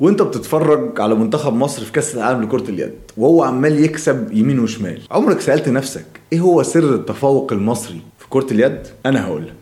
وانت بتتفرج على منتخب مصر في كأس العالم لكرة اليد وهو عمال يكسب يمين وشمال. عمرك سألت نفسك إيه هو سر التفوق المصري في كرة اليد؟ أنا هقولك.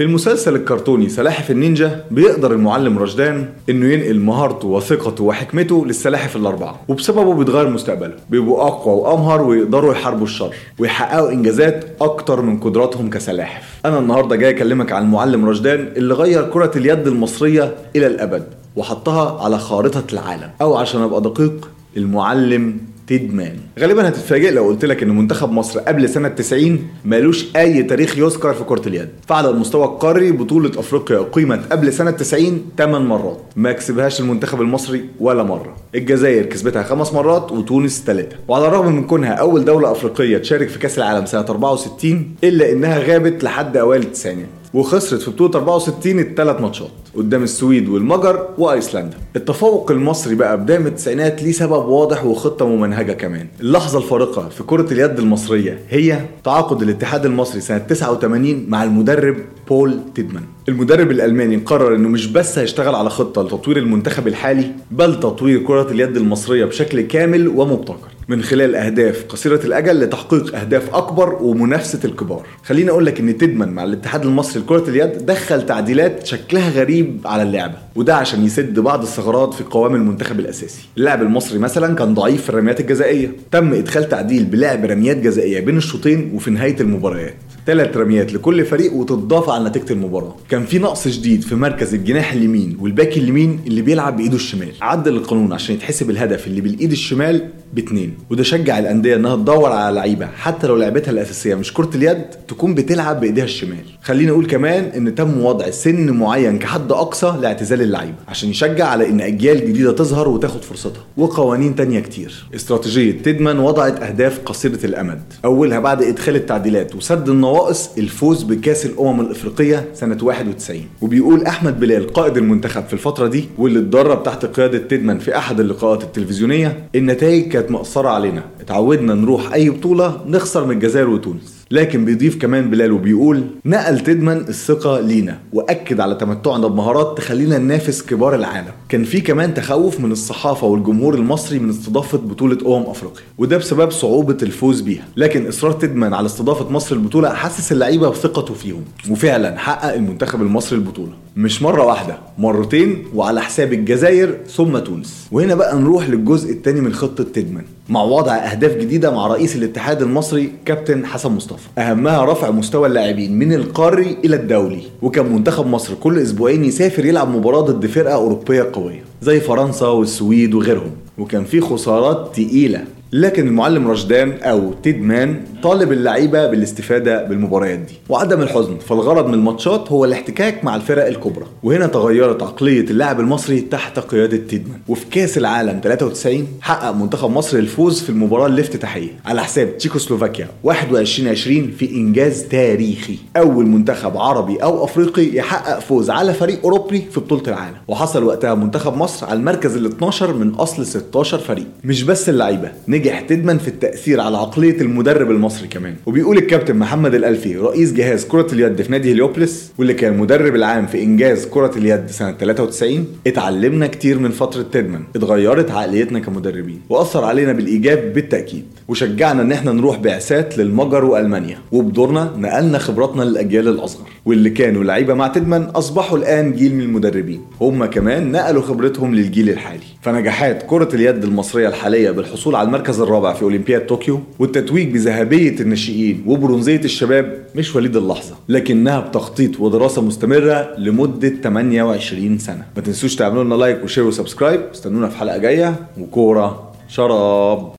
في المسلسل الكرتوني سلاحف النينجا بيقدر المعلم رشدان إنه ينقل مهارته وثقته وحكمته للسلاحف الأربعة وبسببه بيتغير مستقبله. بيبقوا أقوى وأمهر ويقدروا يحاربوا الشر ويحققوا إنجازات أكتر من قدراتهم كسلاحف. أنا النهارده جاي أكلمك عن المعلم رشدان اللي غير كرة اليد المصرية إلى الأبد وحطها على خارطة العالم أو عشان أبقى دقيق المعلم تيدمان غالبا هتتفاجئ لو قلت لك إن منتخب مصر قبل سنة 90 مالوش أي تاريخ يذكر في كرة اليد. فعلى المستوى القاري بطولة أفريقيا اقيمت قبل سنة 90 8 مرات. ما كسبهاش المنتخب المصري ولا مرة. الجزائر كسبتها خمس مرات وتونس ثلاثة وعلى الرغم من كونها أول دولة أفريقية تشارك في كأس العالم سنة 64 إلا إنها غابت لحد أوائل التسعينات. وخسرت في بطولة 64 الثلاث ماتشات قدام السويد والمجر وأيسلندا. التفوق المصري بقى بداية التسعينات ليه سبب واضح وخطة ممنهجة كمان. اللحظة الفارقة في كرة اليد المصرية هي تعاقد الاتحاد المصري سنة 89 مع المدرب بول تيدمان. المدرب الألماني قرر إنه مش بس هيشتغل على خطة لتطوير المنتخب الحالي بل تطوير كرة اليد المصرية بشكل كامل ومبتكر. من خلال أهداف قصيرة الأجل لتحقيق أهداف أكبر ومنافسة الكبار. خليني أقول لك إن تدمن مع الاتحاد المصري لكرة اليد دخل تعديلات شكلها غريب على اللعبة وده عشان يسد بعض الثغرات في قوام المنتخب الأساسي. اللاعب المصري مثلا كان ضعيف في الرميات الجزائية تم إدخال تعديل بلعب رميات جزائية بين الشوطين وفي نهاية المباريات. ثلاث رميات لكل فريق وتضاف على نتيجة المباراة. كان في نقص شديد في مركز الجناح اليمين والباك اليمين اللي بيلعب بإيده الشمال. عدل القانون عشان يتحسب الهدف اللي بالإيد الشمال باتنين. وده شجع الأندية إنها تدور على لعيبة حتى لو لعبتها الأساسية مش كرة اليد تكون بتلعب بإيديها الشمال. خليني أقول كمان إن تم وضع سن معين كحد أقصى لاعتزال اللعيبة عشان يشجع على إن أجيال جديدة تظهر وتاخد فرصتها. وقوانين تانية كتير. استراتيجية تيدمان وضعت أهداف قصيرة الأمد. أولها بعد إدخال التعديلات وسد النواقص الفوز بكأس الأمم الإفريقية سنة 91 وبيقول أحمد بلال قائد المنتخب في الفترة دي واللي اتدرب تحت قيادة تيدمان في أحد اللقاءات التلفزيونية النتائج كانت مقصره علينا. اتعودنا نروح أي بطولة نخسر من الجزائر وتونس. لكن بيضيف كمان بلال وبيقول نقل تدمن الثقة لينا وأكد على تمتعنا بمهارات تخلينا ننافس كبار العالم. كان في كمان تخوف من الصحافة والجمهور المصري من استضافة بطولة أمم أفريقيا وده بسبب صعوبة الفوز بيها. لكن إصرار تدمن على استضافة مصر البطولة حسس اللعيبة بثقته فيهم وفعلا حقق المنتخب المصري البطولة. مش مرة واحدة مرتين وعلى حساب الجزائر ثم تونس. وهنا بقى نروح للجزء الثاني من خطة تدمن مع وضع أهداف جديدة مع رئيس الاتحاد المصري كابتن حسن مصطفى. أهمها رفع مستوى اللاعبين من القاري إلى الدولي. وكان منتخب مصر كل أسبوعين يسافر يلعب مباراة ضد فرقة أوروبية قوية زي فرنسا والسويد وغيرهم. وكان في خسارات تقيلة. لكن المعلم رشدان أو تيدمان طالب اللعيبة بالاستفادة بالمباريات دي. وعدم الحزن فالغرض من الماتشات هو الاحتكاك مع الفرق الكبرى. وهنا تغيرت عقلية اللاعب المصري تحت قيادة تيدمان. وفي كأس العالم 93 حقق منتخب مصر الفوز في المباراة الافتتاحيه على حساب تشيكوسلوفاكيا 21 20 في إنجاز تاريخي. أول منتخب عربي أو أفريقي يحقق فوز على فريق أوروبي في بطولة العالم. وحصل وقتها منتخب مصر على المركز ال 12 من أصل 16 فريق. مش بس اللعيبة نجح تدمن في التأثير على عقلية المدرب المصري كمان. وبيقول الكابتن محمد الألفي رئيس جهاز كرة اليد في نادي هليوبلس واللي كان المدرب العام في إنجاز كرة اليد سنة 93 اتعلمنا كتير من فترة تدمن. اتغيرت عقليتنا كمدربين وأثر علينا بالإيجاب بالتأكيد. وشجعنا إن إحنا نروح بعثات للمجر وألمانيا. وبدورنا نقلنا خبراتنا للأجيال الأصغر. واللي كانوا لعيبة مع تدمن أصبحوا الآن جيل من المدربين. هم كمان نقلوا خبرتهم للجيل الحالي. فنجاحات كرة اليد المصرية الحالية بالحصول على المركز الرابع في أولمبياد طوكيو والتتويج بذهبية الناشئين وبرونزية الشباب مش وليد اللحظة لكنها بتخطيط ودراسة مستمرة لمدة 28 سنة. ما تنسوش تعملوا لنا like و share و subscribe. استنونا في حلقة جاية وكورة شراب.